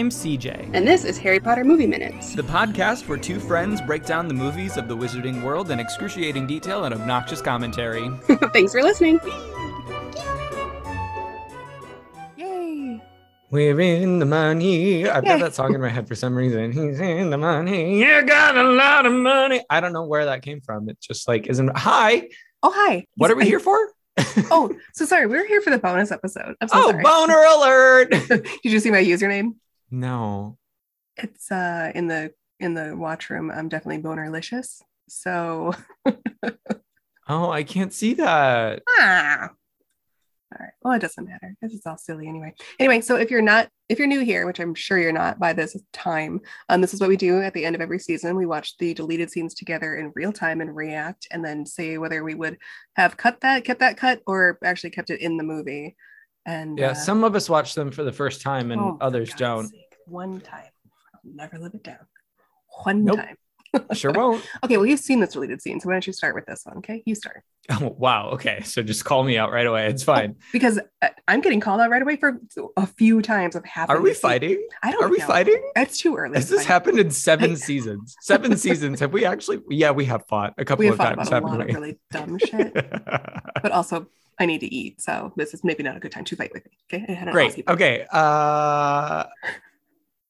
I'm CJ. And this is Harry Potter Movie Minutes. The podcast where two friends break down the movies of the wizarding world in excruciating detail and obnoxious commentary. Thanks for listening. Yay! We're in the money. I've got that song in my head for some reason. He's in the money. You got a lot of money. I don't know where that came from. It just like, isn't hi. Oh, hi. What are we I- here for? Oh, so sorry. We were here for the bonus episode. I'm so oh, sorry. boner alert. Did you see my username? No. It's uh in the in the watch room. I'm definitely bonerlicious. So Oh, I can't see that. ah. All right. Well, it doesn't matter. This is all silly anyway. Anyway, so if you're not, if you're new here, which I'm sure you're not by this time, um, this is what we do at the end of every season. We watch the deleted scenes together in real time and react, and then say whether we would have cut that, kept that cut, or actually kept it in the movie. And Yeah, uh, some of us watch them for the first time and Oh, others don't. sake, One time. I'll never live it down. One Nope. time. Sure won't. Okay, well, you've seen this deleted scene, so why don't you start with this one? Okay, you start. Oh, wow. Okay. So just call me out right away. It's fine. Because uh, I'm getting called out right away for a few times of happened. Are we fighting? I don't know. Are we know. fighting? It's too early. Has this fight. happened in seven seasons? Seven seasons. Have we actually? Yeah, we have fought a couple We have of fought times, about a lot of really dumb shit, but also I need to eat, so this is maybe not a good time to fight with me. Okay, I had an Great. Okay. Uh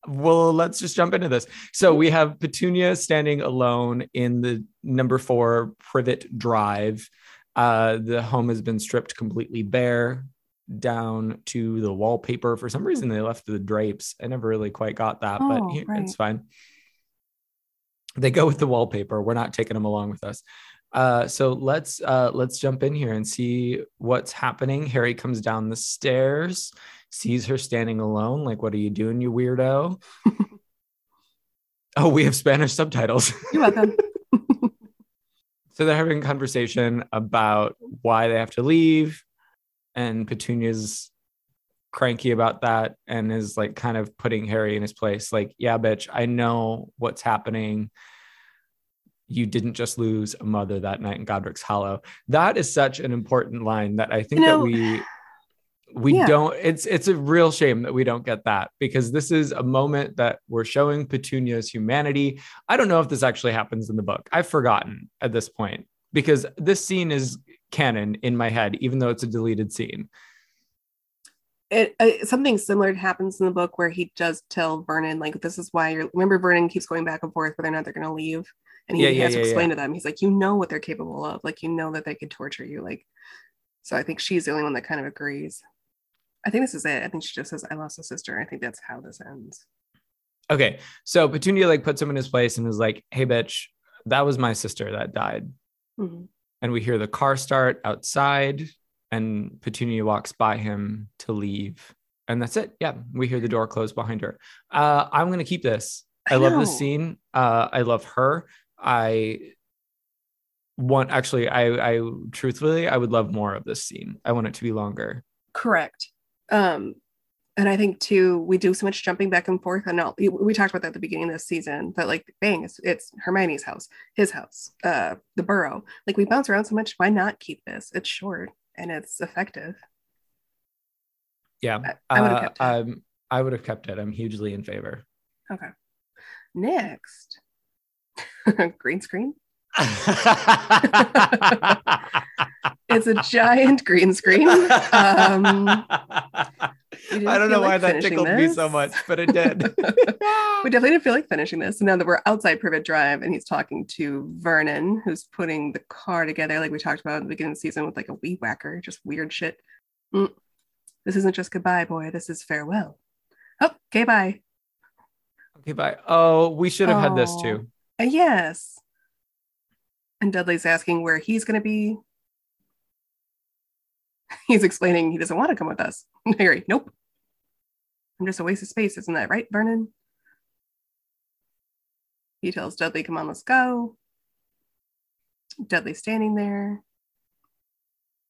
well, let's just jump into this. So we have Petunia standing alone in the number four privet drive. Uh, the home has been stripped completely bare down to the wallpaper. For some reason, they left the drapes. I never really quite got that, but Oh, here- right. it's fine. They go with the wallpaper. We're not taking them along with us. Uh, so let's uh, let's jump in here and see what's happening. Harry comes down the stairs, sees her standing alone. Like, what are you doing, you weirdo? oh, we have Spanish subtitles. You're welcome. so they're having a conversation about why they have to leave, and Petunia's cranky about that and is like kind of putting Harry in his place. Like, yeah, bitch, I know what's happening. You didn't just lose a mother that night in Godric's Hollow. That is such an important line that I think You know, that we we yeah. don't it's it's a real shame that we don't get that because this is a moment that we're showing Petunia's humanity. I don't know if this actually happens in the book. I've forgotten at this point because this scene is canon in my head even though it's a deleted scene. it, uh, something similar happens in the book where he does tell Vernon, like, this is why you're. Remember, Vernon keeps going back and forth whether or not they're going to leave, and he Yeah, yeah, has to explain to them. He's like, you know what they're capable of, like, you know that they could torture you, like. So I think she's the only one that kind of agrees. I think this is it. I think she just says, "I lost a sister." I think that's how this ends. Okay. So Petunia like puts him in his place and is like, "Hey bitch, that was my sister that died." Mhm. And we hear the car start outside and Petunia walks by him to leave. And that's it. Yeah, we hear the door close behind her. Uh, I'm going to keep this. I, I love this scene. Uh, I love her. I want actually I I truthfully I would love more of this scene. I want it to be longer. Correct. Um, and I think too, we do so much jumping back and forth. And all, we- talked about that at the beginning of this season. That like, bang, it's, it's Hermione's house, his house, uh, the Burrow. Like we bounce around so much. Why not keep this? It's short and it's effective. Yeah. I- I would've uh, kept it. um, I would have kept it. I'm hugely in favor. Okay. Next, green screen. It's a giant green screen. Um, I don't know feel why like that finishing tickled me so much, but it did. we definitely didn't feel like finishing this. Now that we're outside Privet Drive and he's talking to Vernon, who's putting the car together, like we talked about at the beginning of the season with like a weed whacker, just weird shit. Mm. This isn't just goodbye, boy. This is farewell. Oh, okay, bye. okay, bye. Oh, we should have had this Oh. too. Uh, yes. And Dudley's asking where he's going to be. He's explaining he doesn't want to come with us. Harry, nope. I'm just a waste of space, isn't that right, Vernon? He tells Dudley, come on, let's go. Dudley's standing there.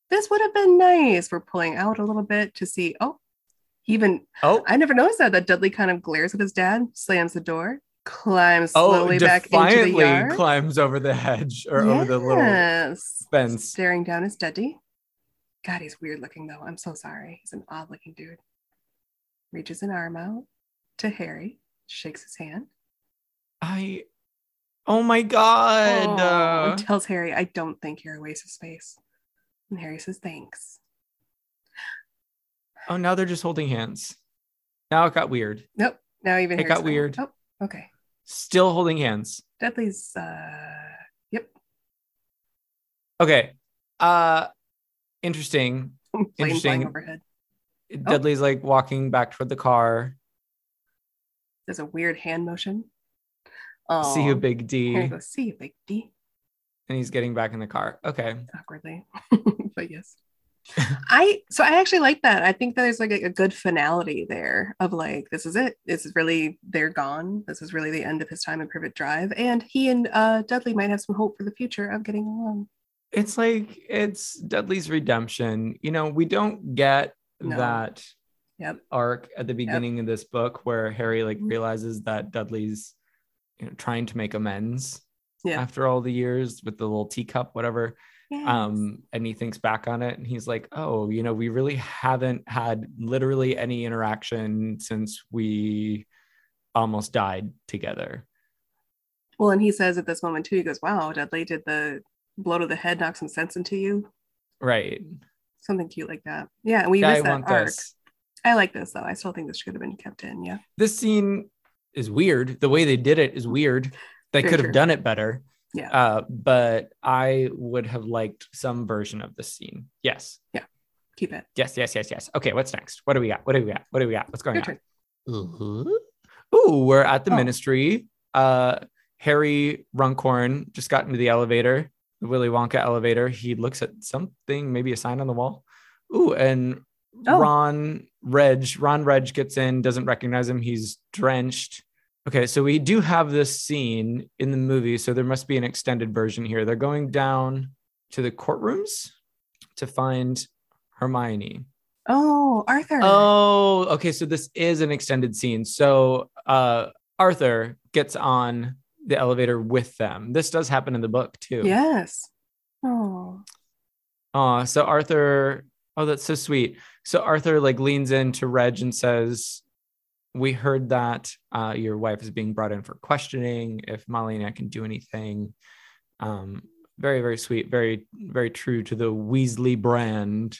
This would have been nice. We're pulling out a little bit to see. Oh, he even Oh, I never noticed that. That Dudley kind of glares at his dad, slams the door, climbs oh, slowly back into the yard. climbs over the hedge or over the little fence. Staring down his Dudley. God, he's weird looking though. I'm so sorry. He's an odd looking dude. Reaches an arm out, to Harry, shakes his hand, I. Oh my god. Aw, uh, tells Harry, I don't think you're a waste of space. And Harry says, thanks. oh, now they're just holding hands. Now it got weird. Nope. Now even It got fine. weird. Oh, okay. Still holding hands. Dudley's uh yep. Okay. Uh interesting. Plane Interesting. overhead. Dudley's like walking back toward the car. There's a weird hand motion. Oh, See you, Big D. Goes, see you, big D. And he's getting back in the car. Okay. Awkwardly. but yes. I so I actually like that. I think that there's like a, a good finality there of like this is it. This is really they're gone. This is really the end of his time in Privet Drive, and he and uh, Dudley might have some hope for the future of getting along. It's like it's Dudley's redemption. You know, we don't get No. that Yep. arc at the beginning of this book where Harry like realizes that Dudley's you know trying to make amends Yeah. after all the years with the little teacup, whatever. Yes. um and he thinks back on it and he's like oh you know we really haven't had literally any interaction since we almost died together Well, and he says at this moment too, he goes, Wow, Dudley, did the blow to the head knock some sense into you? right Something cute like that. Yeah, and we Yeah, i missed that want arc. this I like this though. I still think this should have been kept in. Yeah. this scene is weird the way they did it is weird they Very could have true. done it better Yeah. uh but i would have liked some version of this scene yes Yeah. Keep it. yes yes yes yes okay what's next what do we got what do we got what do we got what's going Your on turn. Ooh, we're at the Oh. ministry. Uh, Harry Runcorn just got into the elevator, the Willy Wonka elevator. He looks at something, maybe a sign on the wall. Ooh, and Oh. Ron Reg, Ron Reg gets in, doesn't recognize him. He's drenched. Okay, so we do have this scene in the movie, so there must be an extended version here. They're going down to the courtrooms to find Hermione. Oh, Arthur. Oh, okay. So this is an extended scene. So uh Arthur gets on the elevator with them. This does happen in the book too. Yes. Oh. Oh, so Arthur, oh, that's so sweet. So Arthur like leans into Reg and says, We heard that uh your wife is being brought in for questioning if Molly and I can do anything. Um, very, very sweet, very, very true to the Weasley brand.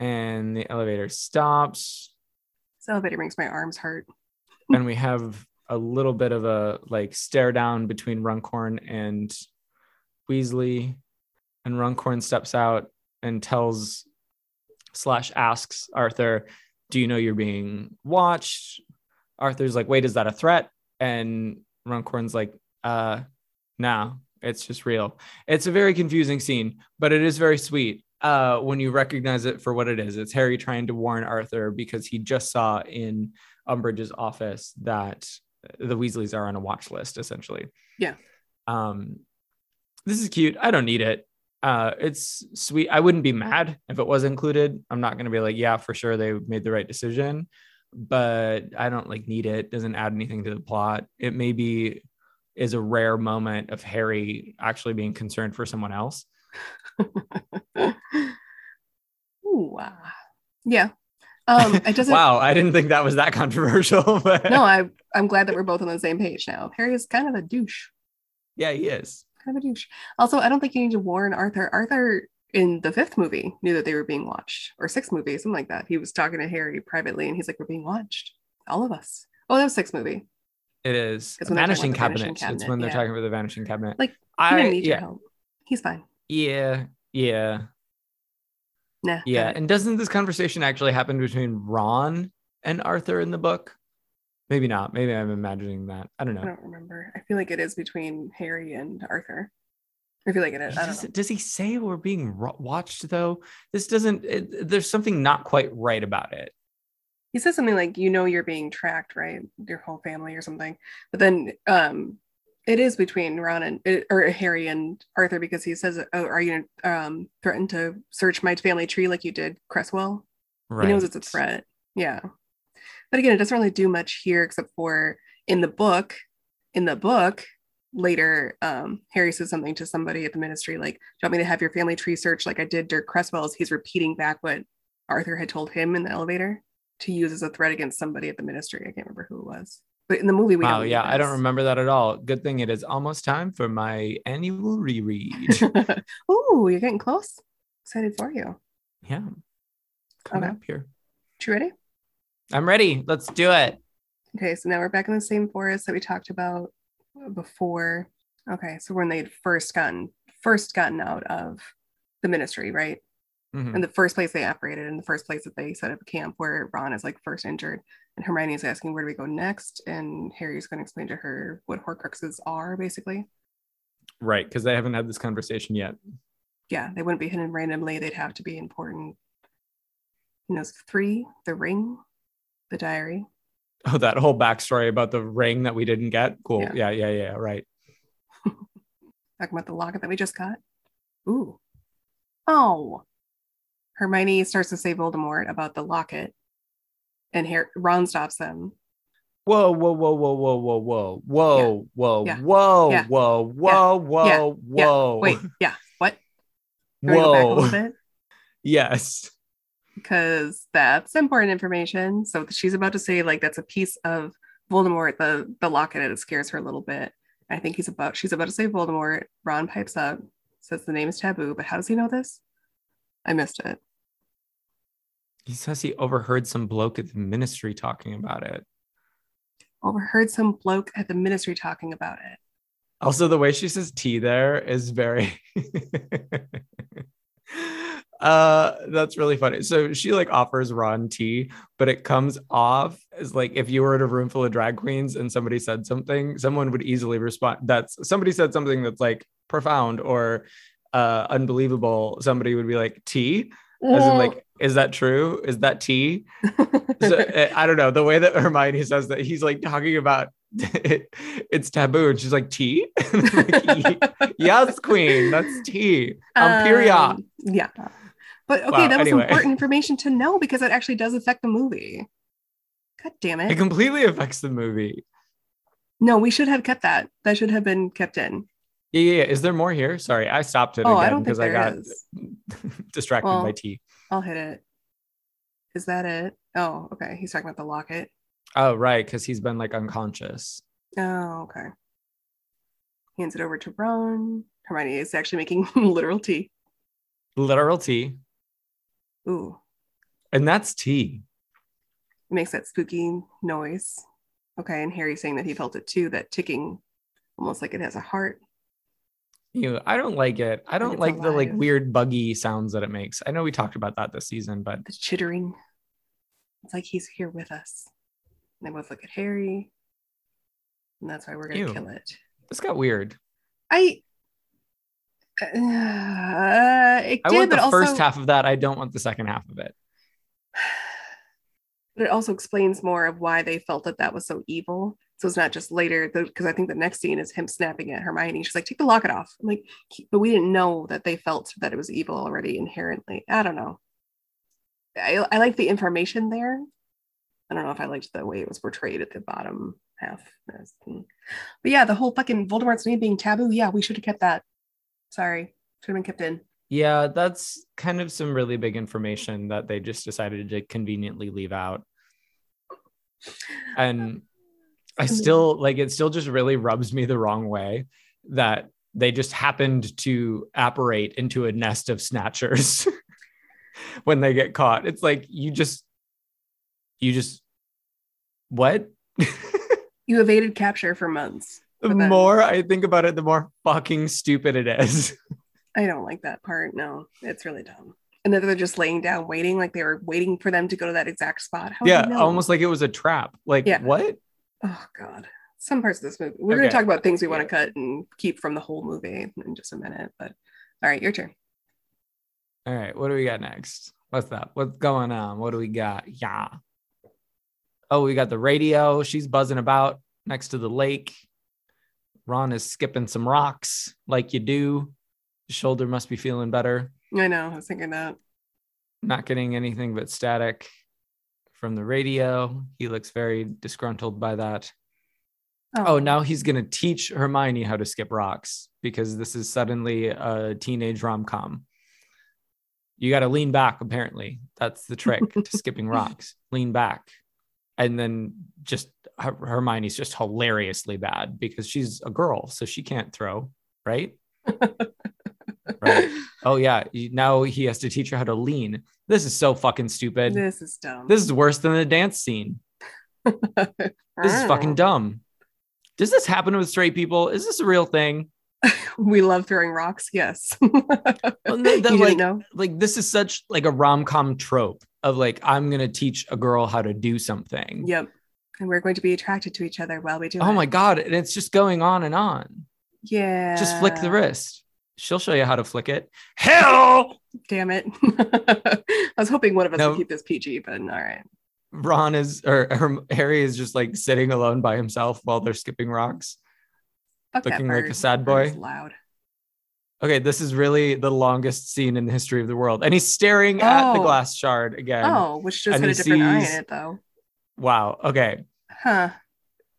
And the elevator stops. This elevator makes my arms hurt. and we have a little bit of a like stare down between Runcorn and Weasley, and Runcorn steps out and tells slash asks Arthur, "Do you know you're being watched?" Arthur's like, "Wait, is that a threat?" And Runcorn's like, "Uh, no, it's just real." It's a very confusing scene, but it is very sweet. Uh, when you recognize it for what it is, it's Harry trying to warn Arthur because he just saw in Umbridge's office that the Weasleys are on a watch list, essentially. Yeah. Um, this is cute. I don't need it. Uh, it's sweet. I wouldn't be mad if it was included. I'm not gonna be like, yeah, for sure they made the right decision, but I don't like need it. Doesn't add anything to the plot. It maybe is a rare moment of Harry actually being concerned for someone else. Ooh, ah. yeah. Um, it doesn't. wow, I didn't think that was that controversial, but No, I I'm glad that we're both on the same page now. Harry is kind of a douche. yeah, he is. Kind of a douche. Also, I don't think you need to warn Arthur. Arthur in the fifth movie knew that they were being watched, or sixth movie, something like that. He was talking to Harry privately, and he's like, "We're being watched, all of us." Oh, that was sixth movie. It is It's when they're talking vanishing cabinet. vanishing It's cabinet, when they're yeah. talking about the vanishing cabinet. Like, I need your yeah help. He's fine. yeah yeah Nah. yeah. And doesn't this conversation actually happen between Ron and Arthur in the book? Maybe not. Maybe I'm imagining that. I don't know. I don't remember. I feel like it is between Harry and Arthur. I feel like it is. I don't Does, does he say we're being watched though? This doesn't. It, there's something not quite right about it. He says something like, "You know, you're being tracked, right? Your whole family, or something." But then, um, it is between Ron and or Harry and Arthur because he says, "Oh, are you um threatened to search my family tree like you did Cresswell?" Right. He knows it's a threat. Yeah. But again, it doesn't really do much here except for in the book. In the book, later, um, Harry says something to somebody at the ministry like, Do you want me to have your family tree searched like I did Dirk Cresswell's? He's repeating back what Arthur had told him in the elevator. to use as a threat against somebody at the ministry. I can't remember who it was. But in the movie, we Wow, yeah, I don't remember that at all. Good thing it is almost time for my annual reread. Ooh, you're getting close. Excited for you. yeah. Come Okay. up here. You ready? I'm ready. Let's do it. Okay, so now we're back in the same forest that we talked about before. Okay, so when they'd first gotten first gotten out of the ministry, right? Mhm. And the first place they operated, in the first place that they set up a camp where Ron is like first injured, and Hermione is asking where do we go next, and Harry's going to explain to her what Horcruxes are, basically. Right, because they haven't had this conversation yet. Yeah, they wouldn't be hidden randomly; they'd have to be important. He knows three: the ring, the diary. Oh, that whole backstory about the ring that we didn't get. Cool. Yeah. Yeah, yeah, yeah. Right. Talking about the locket that we just got. Ooh. Oh. Hermione starts to say Voldemort about the locket, and Harry, Ron stops them. Whoa, whoa, whoa, whoa, whoa, whoa, whoa, whoa, whoa, whoa, whoa, whoa, whoa, whoa. Wait, yeah, what? Can we go back a Whoa. Yes. Because that's important information. So she's about to say like that's a piece of Voldemort, the the locket, and it scares her a little bit. I think he's about she's about to say Voldemort. Ron pipes up, says the name is taboo, but how does he know this? I missed it. He says he overheard some bloke at the ministry talking about it. Overheard some bloke at the ministry talking about it. Also, the way she says tea there is very uh that's really funny. So she like offers Ron tea, but it comes off as like if you were in a room full of drag queens and somebody said something, someone would easily respond. That's somebody said something that's like profound or uh unbelievable. Somebody would be like tea, as in like, is that true? Is that tea? so uh, I don't know the way that Hermione says that he's like talking about it, it's taboo, and she's like tea. Like, yes, queen, that's tea. Um, period. Um, yeah. But okay, Wow, that was anyway. important information to know because it actually does affect the movie. God damn It it. completely affects the movie. No, we should have kept that. That should have been kept in. Yeah, yeah, yeah. Is there more here? Sorry, I stopped it Oh, I again because I there got distracted Well, by tea. I'll hit it. Is that it? Oh, okay. He's talking about the locket. Oh, right, because he's been like unconscious. Oh, okay. Hands it over to Ron. Hermione is actually making literal tea. Literal tea, Ooh, and that's tea. it makes that spooky noise. Okay, and Harry's saying that he felt it too, that ticking, almost like it has a heart. You, I don't like it. I don't like the like weird buggy sounds that it makes. I know we talked about that this season, but The chittering. It's like he's here with us. And they both look at Harry. And that's why we're gonna Ew. kill it. this got weird. I uh, it I did, want the also first half of that. I don't want the second half of it. but it also explains more of why they felt that that was so evil. So it's not just later because I think the next scene is him snapping at Hermione. She's like, "Take the locket off." I'm like, but we didn't know that they felt that it was evil already inherently. I don't know. I, I like the information there. I don't know if I liked the way it was portrayed at the bottom half. But yeah, the whole fucking Voldemort's name being taboo. Yeah, we should have kept that. Sorry, should have been kept in. Yeah, that's kind of some really big information that they just decided to conveniently leave out. And I mm-hmm. still like it still just really rubs me the wrong way that they just happened to apparate into a nest of snatchers when they get caught. It's like you just you just what? You evaded capture for months. The then- more I think about it, the more fucking stupid it is. I don't like that part. No, it's really dumb. And then they're just laying down, waiting, like they were waiting for them to go to that exact spot. How yeah, almost like it was a trap. Like Yeah. what? Oh God. Some parts of this movie. We're gonna talk about things we want to cut and keep from the whole movie in just a minute. But all right, your turn. All right, what do we got next? What's that? What's going on? What do we got? Yeah. Oh, we got the radio. She's buzzing about next to the lake. Ron is skipping some rocks like you do. His shoulder must be feeling better. I know. I was thinking that. Not getting anything but static from the radio. He looks very disgruntled by that. Oh, oh now he's going to teach Hermione how to skip rocks because this is suddenly a teenage rom com. You got to lean back. Apparently, that's the trick to skipping rocks. Lean back, and then just Her- Hermione's just hilariously bad because she's a girl, so she can't throw, right? right. Oh yeah. Now he has to teach her how to lean. This is so fucking stupid. This is dumb. This is worse than the dance scene. This is fucking dumb. Does this happen with straight people? Is this a real thing? we love throwing rocks. Yes. Well, no, that, you like, know? like this is such like a rom-com trope of like I'm gonna teach a girl how to do something. Yep. And we're going to be attracted to each other while we do Oh it. my god, and it's just going on and on. Yeah. Just flick the wrist. She'll show you how to flick it. Hell, Damn it. I was hoping one of us No. would keep this PG, but all right. Ron is or, or Harry is just like sitting alone by himself while they're skipping rocks. Fuck Looking like a sad boy. Loud. Okay, this is really the longest scene in the history of the world. And he's staring at the Oh. glass shard again. Oh, which just had a different eye in it, though. Wow. Okay. Huh.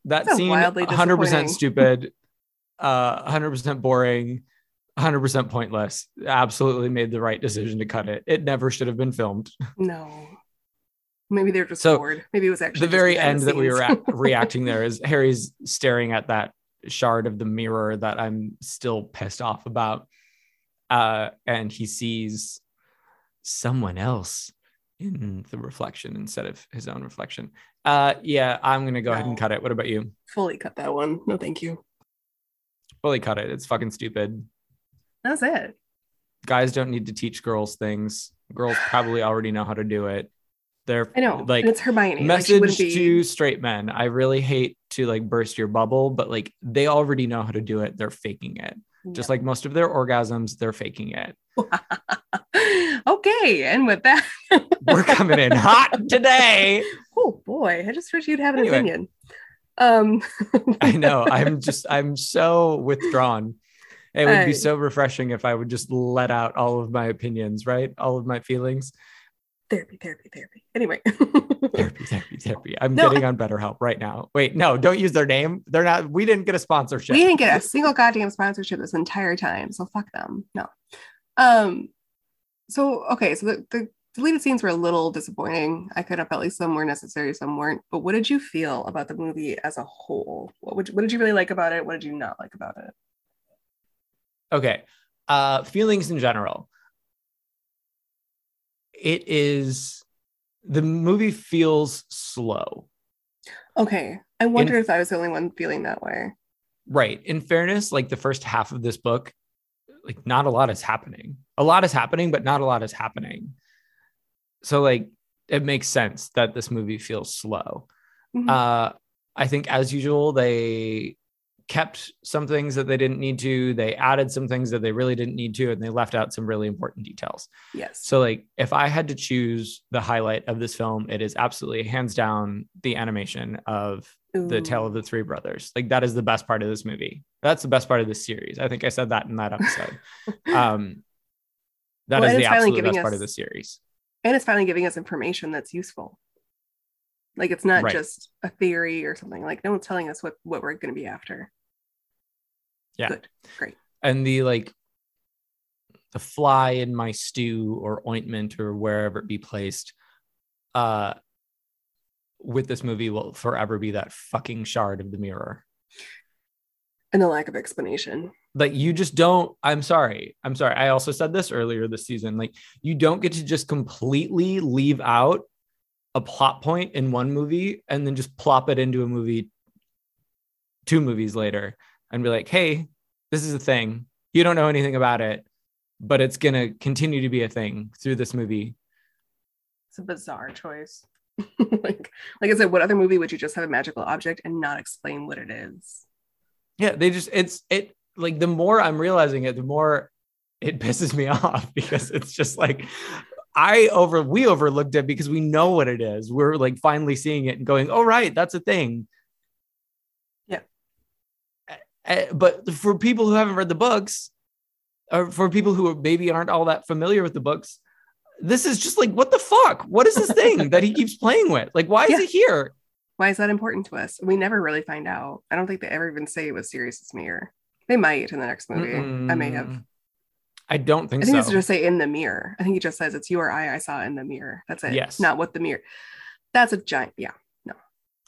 That That's scene 100% stupid, uh 100% boring, 100% pointless. Absolutely made the right decision to cut it. It never should have been filmed. No. Maybe they were just So, bored. Maybe it was actually the very end that we were at, reacting there is Harry's staring at that shard of the mirror that I'm still pissed off about. Uh, and he sees someone else in the reflection instead of his own reflection. Uh, yeah, I'm gonna go ahead and cut it. What about you? Fully cut that one. No, thank you. Fully cut it. It's fucking stupid. That's it. Guys don't need to teach girls things. Girls probably already know how to do it. They're I know. like it's Hermione. like, message wouldn't be... to straight men i really hate to like burst your bubble but like they already know how to do it they're faking it just like most of their orgasms they're faking it. Okay, and with that, we're coming in hot today. Oh boy, I just wish you'd have an Anyway. opinion. Um, i know i'm just i'm so withdrawn. It would be so refreshing if i would just let out all of my opinions right? All of my feelings therapy, therapy, therapy. Anyway, therapy therapy therapy i'm No, getting on betterhelp right now wait no don't use their name they're not we didn't get a sponsorship we didn't get a single goddamn sponsorship this entire time, so fuck them. No. Um. So okay, so the, the deleted scenes were a little disappointing. I could have felt like some were necessary, some weren't. But what did you feel about the movie as a whole? What would what did you really like about it? What did you not like about it? okay uh feelings in general it is the movie feels slow. Okay, I wonder if I was the only one feeling that way. right. In fairness like the first half of this book like not a lot is happening. A lot is happening but not a lot is happening. So like it makes sense that this movie feels slow. Mhm. uh i think as usual they kept some things that they didn't need to they added some things that they really didn't need to and they left out some really important details yes. So, like, if I had to choose the highlight of this film, it is absolutely hands down the animation of the Tale of the Three Brothers. Like, that is the best part of this movie. That's the best part of this series. I think I said that in that episode. um, that Well, is the absolute best part us- of the series. and it's finally giving us information that's useful like it's not Right. just a theory or something. Like no one's telling us what what we're going to be after. Yeah. good. Great. And the like, the fly in my stew or ointment or wherever it be placed, uh, with this movie will forever be that fucking shard of the mirror. and the lack of explanation. Like you just don't i'm sorry. I'm sorry. I also said this earlier this season. Like you don't get to just completely leave out a plot point in one movie and then just plop it into a movie two movies later and be like hey this is a thing. You don't know anything about it but it's going to continue to be a thing through this movie. It's a bizarre choice. Like like i said what other movie would you just have a magical object and not explain what it is? Yeah they just it's it like the more i'm realizing it the more it pisses me off because it's just like i over we overlooked it because we know what it is. We're like finally seeing it and going oh right that's a thing. Yeah. But for people who haven't read the books or for people who maybe aren't all that familiar with the books this is just like what the fuck? What is this thing that he keeps playing with? Like why is it here? Why is that important to us? We never really find out. I don't think they ever even say it was sirius's mirror. They might in the next movie. I may have. I don't think I think so. it's just say in the mirror. I think he just says it's your eye I saw in the mirror. That's it. Yes. Not what the mirror. That's a giant. Yeah. No.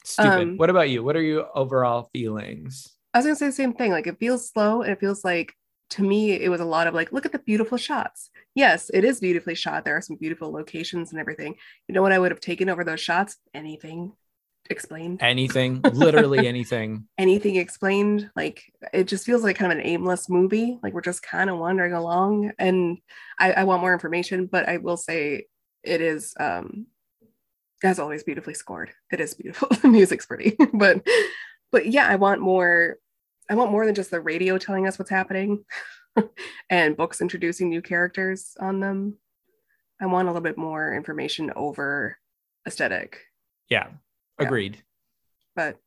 Stupid. um, what about you? What are your overall feelings? I was gonna say the same thing. Like it feels slow and it feels like to me it was a lot of like, look at the beautiful shots. Yes, it is beautifully shot. There are some beautiful locations and everything. You know what I would have taken over those shots? Anything explained. Anything, literally anything. Anything explained. Like it just feels like kind of an aimless movie. Like we're just kind of wandering along. And I, I want more information, but I will say it is um as always beautifully scored. It is beautiful. the music's pretty. but but yeah, I want more I want more than just the radio telling us what's happening and books introducing new characters on them. I want a little bit more information over aesthetic, Yeah, Yeah. agreed. but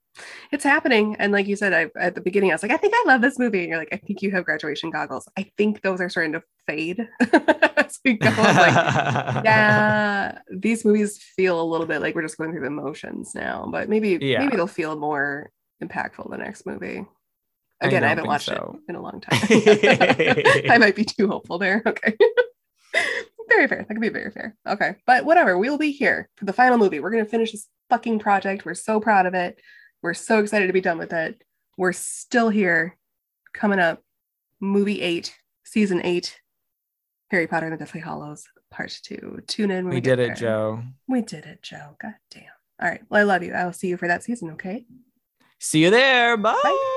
it's happening. And like you said, I at the beginning, I was like, I think I love this movie. And you're like, I think you have graduation goggles. I think those are starting to fade as we go. Like, yeah, these movies feel a little bit like we're just going through the motions now, but maybe Yeah. maybe they'll feel more impactful the next movie. Again, I, don't haven't watched so. it in a long time. I might be too hopeful there. Okay. very fair. That could be very fair. Okay. But whatever. We'll be here for the final movie. We're going to finish this fucking project. We're so proud of it. We're so excited to be done with it. We're still here. Coming up, movie eight, season eight, Harry Potter and the Deathly Hallows, part two. Tune in. when we did it, there. Joe. We did it, Joe. God damn. All right. Well, I love you. I will see you for that season. Okay. See you there. Bye. Bye.